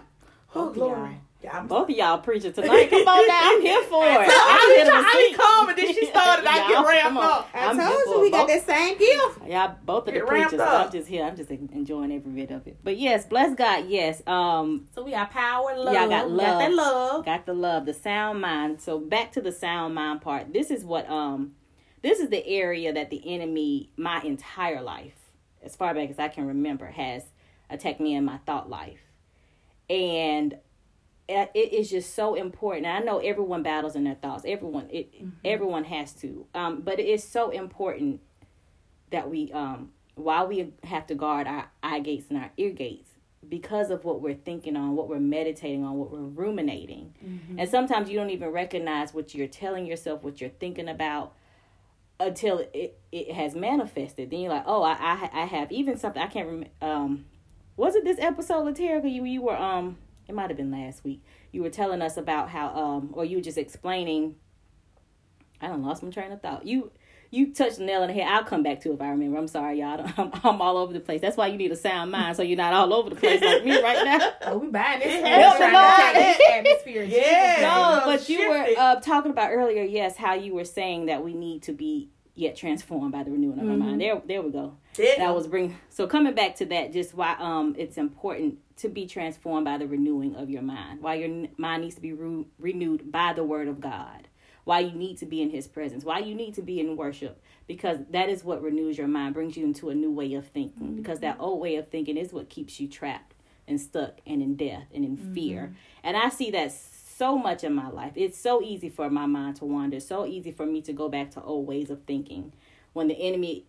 Oh Both glory. Yeah, I'm Both of y'all preaching tonight. Come on now. I'm here [LAUGHS] for it. So I'm I here to be calm, and then she started. I [LAUGHS] get ramped up. I I'm told you we got that same gift. Y'all, both of the Get preachers. up. I'm just here. I'm just enjoying every bit of it. But yes, bless God. Yes. Um, So we got power, love. Y'all got We got that love. love. got the love, the sound mind. So back to the sound mind part. This is what um, this is the area that the enemy, my entire life, as far back as I can remember, has attacked me in my thought life, and it is just so important. And I know everyone battles in their thoughts. Everyone, it everyone has to. Um, but it is so important that we um, while we have to guard our eye gates and our ear gates because of what we're thinking on, what we're meditating on, what we're ruminating. And sometimes you don't even recognize what you're telling yourself, what you're thinking about until it, it has manifested. Then you're like, oh, I, I, I have even something I can't remember. Um, was it this episode, Laterica? You, you were, um, it might have been last week. You were telling us about how, um, or you were just explaining, I don't lost my train of thought. You, you touched the nail on the head. I'll come back to it if I remember. I'm sorry, y'all. [LAUGHS] I'm, I'm all over the place. That's why you need a sound mind so you're not all over the place like me right now. [LAUGHS] Oh, we buying this. Help Help the trying to take atmosphere. [LAUGHS] Yeah. No, but you were uh, talking about earlier, yes, how you were saying that we need to be yet transformed by the renewing of our mind. There, there we go. Yeah. That was bring. So coming back to that, just why um it's important to be transformed by the renewing of your mind. Why your n- mind needs to be re- renewed by the Word of God. Why you need to be in His presence. Why you need to be in worship because that is what renews your mind, brings you into a new way of thinking. Mm-hmm. Because that old way of thinking is what keeps you trapped and stuck and in death and in mm-hmm. fear. And I see that so much in my life. It's so easy for my mind to wander. So easy for me to go back to old ways of thinking. When the enemy,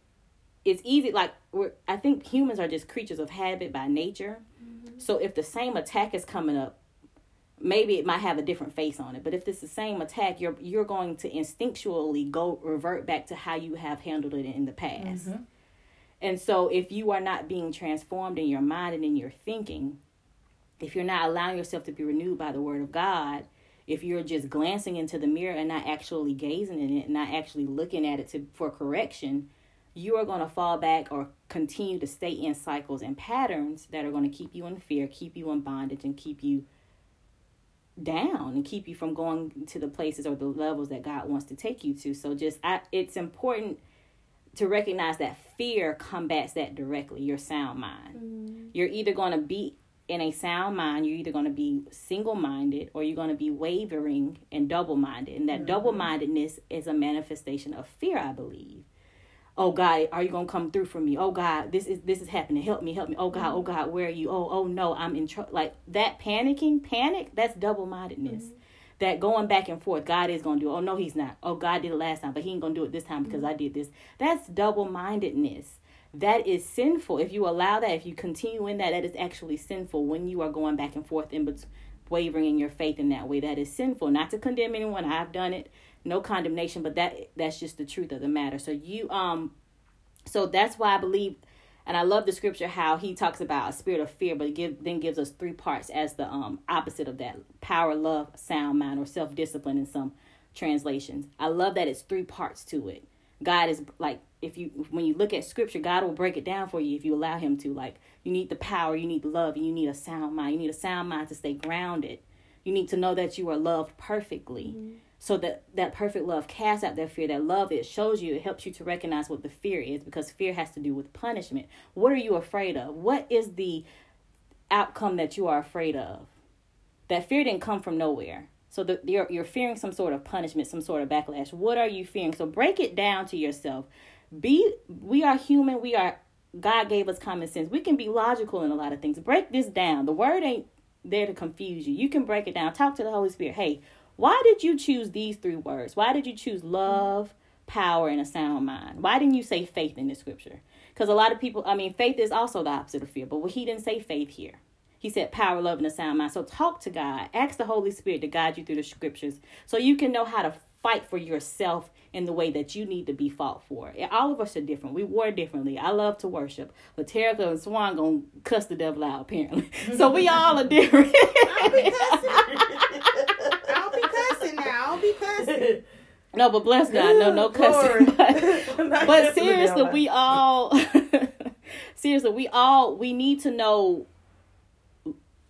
it's easy. Like we're, I think humans are just creatures of habit by nature. Mm-hmm. So if the same attack is coming up, maybe it might have a different face on it. But if it's the same attack, you're you're going to instinctually go revert back to how you have handled it in the past. Mm-hmm. And so if you are not being transformed in your mind and in your thinking, if you're not allowing yourself to be renewed by the word of God, if you're just glancing into the mirror and not actually gazing in it and not actually looking at it to for correction, you are going to fall back or continue to stay in cycles and patterns that are going to keep you in fear, keep you in bondage, and keep you down and keep you from going to the places or the levels that God wants to take you to. So just I, it's important to recognize that fear combats that directly, your sound mind. Mm-hmm. You're either going to be in a sound mind, you're either going to be single minded or you're going to be wavering and double minded. And that mm-hmm. double mindedness is a manifestation of fear, I believe. Oh God, are you gonna come through for me? Oh God, this is this is happening. Help me, help me. Oh God, oh God, where are you? Oh, oh no, I'm in trouble. Like that panicking, panic, that's double mindedness. Mm-hmm. That going back and forth, God is gonna do. it. Oh no, He's not. Oh God did it last time, but He ain't gonna do it this time because I mm-hmm. did this. That's double mindedness. that is sinful. If you allow that, if you continue in that, that is actually sinful when you are going back and forth in between wavering in your faith in that way. That is sinful. Not to condemn anyone. I've done it. No condemnation, but that that's just the truth of the matter. So you um so that's why I believe and I love the scripture how he talks about a spirit of fear, but give, then gives us three parts as the um opposite of that power, love, sound mind, or self discipline in some translations. I love that it's three parts to it. God is like if you when you look at scripture, God will break it down for you if you allow him to. Like you need the power, you need the love, and you need a sound mind. You need a sound mind to stay grounded. You need to know that you are loved perfectly. Mm-hmm. So that that perfect love casts out that fear. That love it shows you, it helps you to recognize what the fear is because fear has to do with punishment. What are you afraid of? What is the outcome that you are afraid of? That fear didn't come from nowhere. So the, you're you're fearing some sort of punishment, some sort of backlash. What are you fearing? So break it down to yourself. Be we are human. We are God gave us common sense. We can be logical in a lot of things. Break this down. The word ain't there to confuse you. You can break it down. Talk to the Holy Spirit. Hey, why did you choose these three words? Why did you choose love, power, and a sound mind? Why didn't you say faith in the scripture? Because a lot of people, I mean, faith is also the opposite of fear, but he didn't say faith here. He said power, love, and a sound mind. So talk to God. Ask the Holy Spirit to guide you through the scriptures so you can know how to fight for yourself in the way that you need to be fought for. All of us are different. We war differently. I love to worship, but Terica and Swan gonna cuss the devil out apparently. [LAUGHS] So we all are different. I'll be cussing. I'll be cussing now. I'll be cussing. [LAUGHS] No, but bless God, no, no cussing. But, [LAUGHS] but seriously, we all, [LAUGHS] seriously, we all, we need to know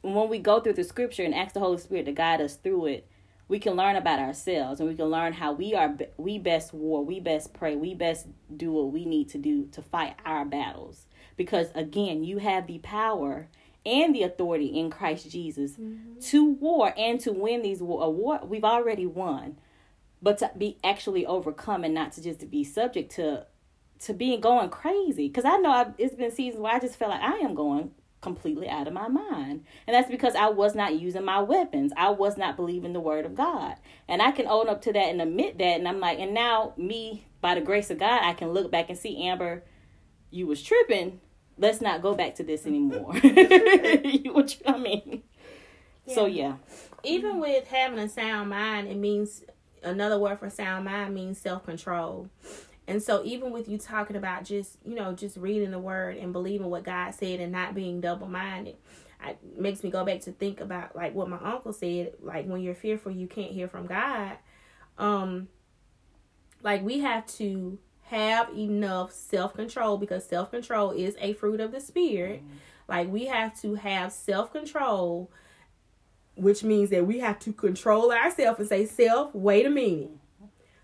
when we go through the scripture and ask the Holy Spirit to guide us through it we can learn about ourselves and we can learn how we are we best war we best pray we best do what we need to do to fight our battles because again you have the power and the authority in Christ Jesus mm-hmm. to war and to win these war, war we've already won but to be actually overcome and not to just be subject to to being going crazy because I know I've, it's been seasons where I just felt like I am going completely out of my mind. And that's because I was not using my weapons. I was not believing the word of God. And I can own up to that and admit that. And I'm like, and now me, by the grace of God, I can look back and see Amber, you was tripping. Let's not go back to this anymore. [LAUGHS] You what I mean? Yeah. So yeah. Even with having a sound mind, it means another word for sound mind means self control. And so even with you talking about just, you know, just reading the word and believing what God said and not being double minded, it makes me go back to think about like what my uncle said, like when you're fearful you can't hear from God. Um like we have to have enough self-control because self-control is a fruit of the spirit. Mm-hmm. Like we have to have self-control which means that we have to control ourselves and say, "Self, wait a minute.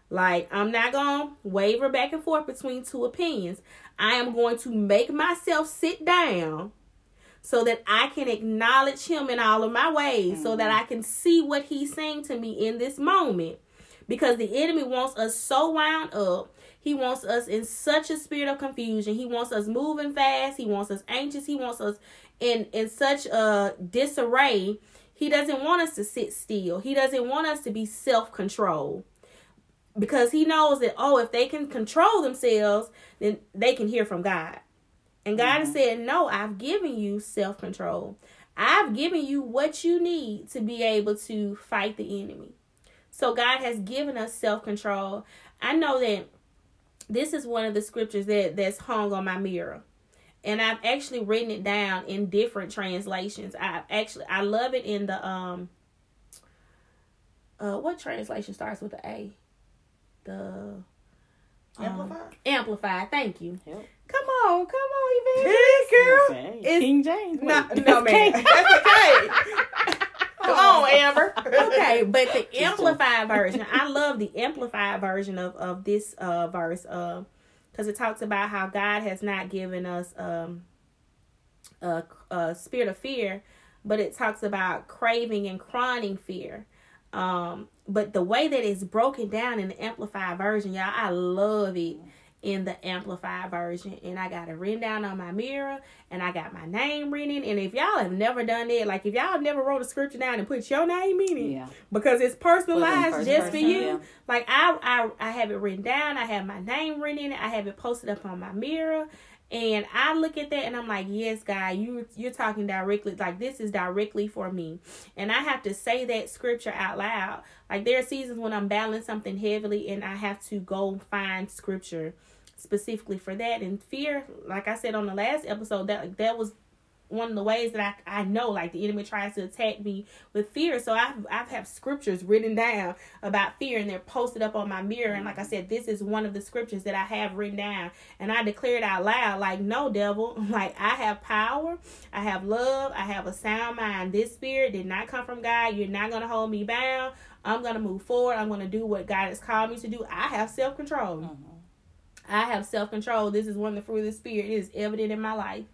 Like, I'm not going to waver back and forth between two opinions. I am going to make myself sit down so that I can acknowledge him in all of my ways, mm-hmm. so that I can see what he's saying to me in this moment. Because the enemy wants us so wound up. He wants us in such a spirit of confusion. He wants us moving fast. He wants us anxious. He wants us in in such a disarray. He doesn't want us to sit still. He doesn't want us to be self-controlled. Because he knows that oh if they can control themselves then they can hear from god. And god mm-hmm. said no i've given you self-control. I've given you what you need to be able to fight the enemy. So god has given us self-control. I know that this is one of the scriptures that that's hung on my mirror and i've actually written it down in different translations i actually i love it in the um uh what translation starts with the a the Amplified. Um, amplified. Thank you. Yep. Come on, come on, evangelist. girl. It's, King James. No, no man. That's okay. [LAUGHS] Come on, Amber. okay, but the amplified version, I love the amplified version of of this uh verse, uh, because it talks about how God has not given us um a, a spirit of fear, but it talks about craving and chronic fear. Um, but the way that it's broken down in the amplified version, y'all, I love it in the amplified version. And I got it written down on my mirror and I got my name written. And if y'all have never done it like if y'all never wrote a scripture down and put your name in it, yeah. because it's personalized just person, for you. Yeah. Like I, I I have it written down, I have my name written in it, I have it posted up on my mirror. And I look at that and I'm like, yes, God, you you're talking directly like this is directly for me. And I have to say that scripture out loud. Like there are seasons when I'm battling something heavily and I have to go find scripture specifically for that. And fear, like I said on the last episode, that that was one of the ways that I, I know like the enemy tries to attack me with fear. So I've I've have scriptures written down about fear and they're posted up on my mirror. And like I said, this is one of the scriptures that I have written down. And I declare it out loud, like, no devil, [LAUGHS] like I have power, I have love, I have a sound mind. This spirit did not come from God. You're not gonna hold me bound. I'm gonna move forward. I'm gonna do what God has called me to do. I have self control. Mm-hmm. I have self control. This is one of the fruit of the spirit. It is evident in my life.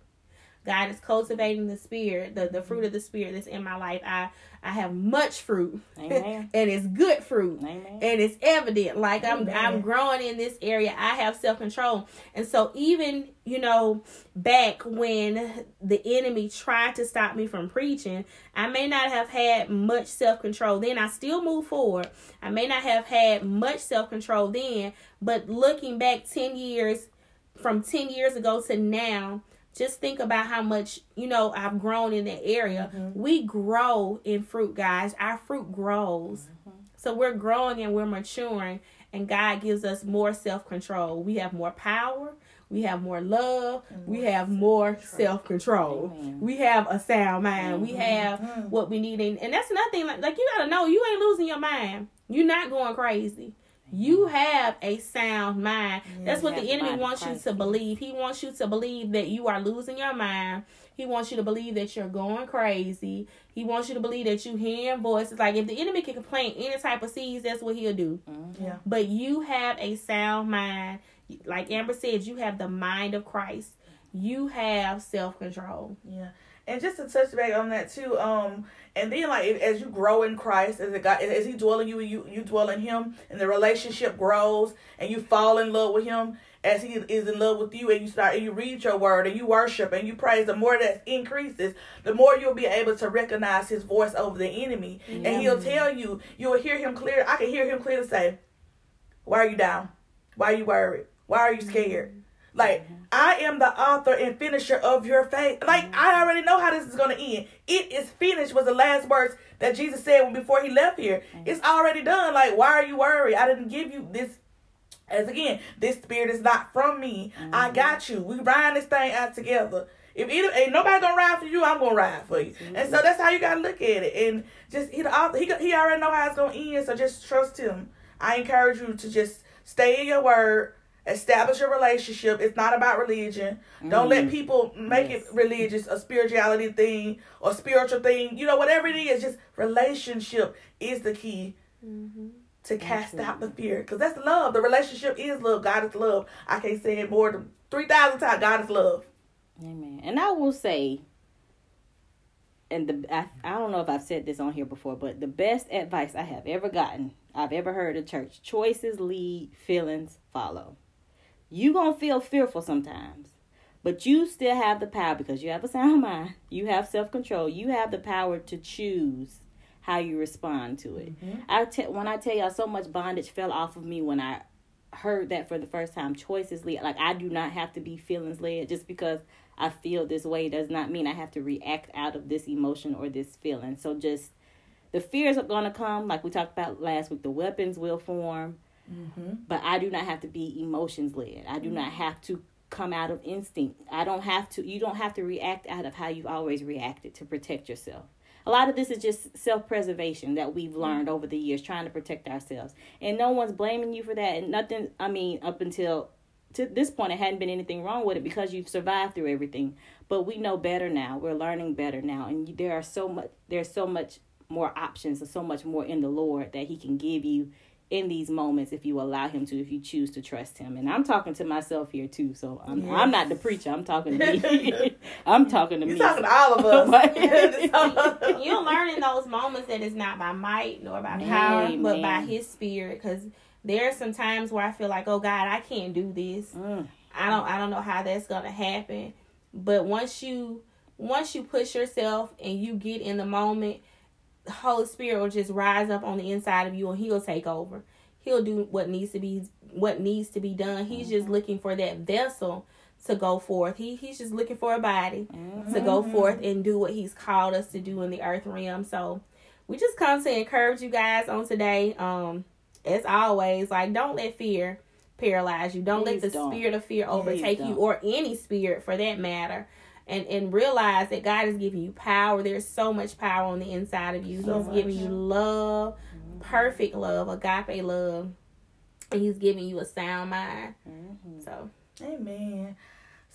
God is cultivating the spirit, the, the fruit mm-hmm. of the spirit that's in my life. I I have much fruit. [LAUGHS] and it's good fruit. Amen. And it's evident. Like I'm I'm growing in this area. I have self control. And so even, you know, back when the enemy tried to stop me from preaching, I may not have had much self control then. I still move forward. I may not have had much self control then, but looking back ten years from ten years ago to now, just think about how much you know I've grown in that area. Mm-hmm. We grow in fruit, guys. Our fruit grows. Mm-hmm. So we're growing and we're maturing and God gives us more self-control. We have more power, we have more love, mm-hmm. we have more self-control. We have a sound mind. We mm-hmm. have mm-hmm. what we need and, and that's another thing like, like you got to know you ain't losing your mind. You're not going crazy. You have a sound mind. That's what the enemy wants you to believe. He wants you to believe that you are losing your mind. He wants you to believe that you're going crazy. He wants you to believe that you hearing voices. Like if the enemy can plant any type of seeds, that's what he'll do. Mm-hmm. Yeah. But you have a sound mind. Like Amber said, you have the mind of Christ. You have self control. Yeah. And just to touch back on that too, um, and then like as you grow in Christ, as it God, as He dwelling you, you you dwell in Him, and the relationship grows, and you fall in love with Him as He is in love with you, and you start and you read Your Word, and you worship, and you praise. The more that increases, the more you'll be able to recognize His voice over the enemy, yeah. and He'll tell you. You'll hear Him clear. I can hear Him clearly say, "Why are you down? Why are you worried? Why are you scared?" Like, mm-hmm. I am the author and finisher of your faith. Like, mm-hmm. I already know how this is going to end. It is finished was the last words that Jesus said before he left here. Mm-hmm. It's already done. Like, why are you worried? I didn't give you this. As again, this spirit is not from me. I mm-hmm. got you. We ride this thing out together. If either ain't nobody gonna ride for you, I'm gonna ride for you. And so that's how you gotta look at it. And just he he he already know how it's gonna end. So just trust him. I encourage you to just stay in your word establish a relationship. It's not about religion. Mm-hmm. Don't let mm. people make yes. it religious, a spirituality thing or spiritual thing. You know, whatever it is, just relationship is the key mm-hmm. to cast Absolutely. out the fear. Because that's love. The relationship is love. God is love. I can't say it more than 3,000 times. God is love. Amen. And I will say, and the I, I don't know if I've said this on here before, but the best advice I have ever gotten, I've ever heard at church choices lead, feelings follow you gonna feel fearful sometimes but you still have the power because you have a sound [LAUGHS] mind. You have self-control. You have the power to choose how you respond to it. Mm-hmm. i te- when i tell y'all so much bondage fell off of me when i heard that for the first time. Choices led like i do not have to be feelings led just because i feel this way does not mean i have to react out of this emotion or this feeling. So just the fears are going to come like we talked about last week the weapons will form Mm-hmm. But I do not have to be emotions led. I do mm-hmm. not have to come out of instinct. I don't have to, you don't have to react out of how you've always reacted to protect yourself. A lot of this is just self preservation that we've mm-hmm. learned over the years, trying to protect ourselves. And no one's blaming you for that. And nothing, I mean, up until to this point, it hadn't been anything wrong with it because you've survived through everything. But we know better now. We're learning better now. And there are so much, there's so much more options and so much more in the Lord that He can give you in these moments if you allow him to if you choose to trust him. And i'm talking to myself here too so i'm, yes. I'm not the preacher. I'm talking to me. [LAUGHS] I'm talking to You're me. talking to all of us. You'll learn in those moments that it's not by might nor by power Amen. but by his spirit because there are some times where i feel like oh god i can't do this. Mm. i don't i don't know how that's gonna happen. But once you once you push yourself and you get in the moment the Holy Spirit will just rise up on the inside of you and he'll take over. He'll do what needs to be what needs to be done. He's just mm-hmm. looking for that vessel to go forth. He he's just looking for a body mm-hmm. to go forth and do what he's called us to do in the earth realm. So we just come to encourage you guys on today. Um, as always, like don't let fear paralyze you. Don't Please let the don't. spirit of fear overtake you or any spirit for that matter. And and realize that God is giving you power. There's so much power on the inside of you. So He's much. giving you love, mm-hmm. perfect love, agape love. And he's giving you a sound mind. Mm-hmm. So Amen.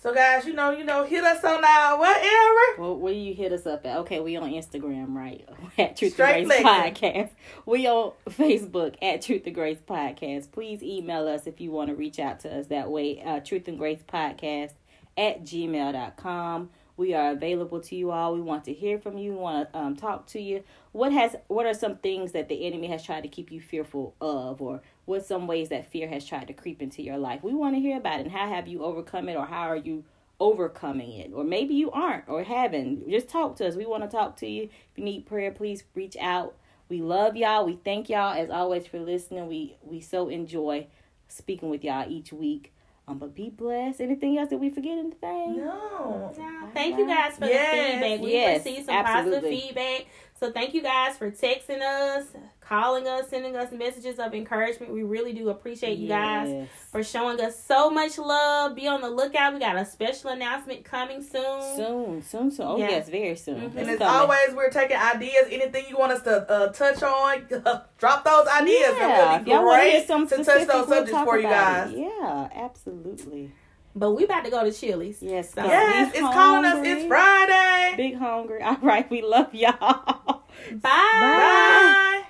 So guys, you know, you know, hit us on our whatever. Well, where you hit us up at? Okay, we on Instagram, right? [LAUGHS] At Truth Straight and Grace Podcast. We on Facebook at Truth and Grace Podcast. Please email us if you want to reach out to us that way. Uh, Truth and Grace Podcast at gmail.com. We are available to you all. We want to hear from you. We want to um, talk to you. What has what are some things that the enemy has tried to keep you fearful of, or what some ways that fear has tried to creep into your life? We want to hear about it. And how have you overcome it, or how are you overcoming it, or maybe you aren't or haven't. Just talk to us. We want to talk to you. If you need prayer, please reach out. We love y'all. We thank y'all as always for listening. We we so enjoy speaking with y'all each week. Um, but be blessed. Anything else that we forget anything? No. no. Thank you guys for yes. the feedback. We yes, received some absolutely. positive feedback. So thank you guys for texting us, calling us, sending us messages of encouragement. We really do appreciate you yes. guys for showing us so much love. Be on the lookout. We got a special announcement coming soon. Soon, soon, soon. Oh, yeah. yes, very soon. Mm-hmm. And as coming. always, we're taking ideas. Anything you want us to uh, touch on, [LAUGHS] drop those ideas. Yeah, if y'all want to hear some to touch those subjects we'll for you guys. It. Yeah, absolutely. But we about to go to Chili's. Yes, so yes, it's hungry. calling us. It's Friday. Big hungry. All right, we love y'all. [LAUGHS] Bye. Bye.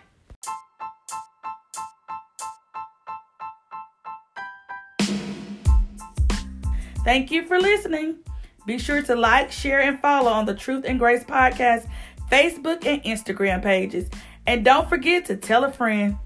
Thank you for listening. Be sure to like, share, and follow on the Truth and Grace Podcast Facebook and Instagram pages. And don't forget to tell a friend.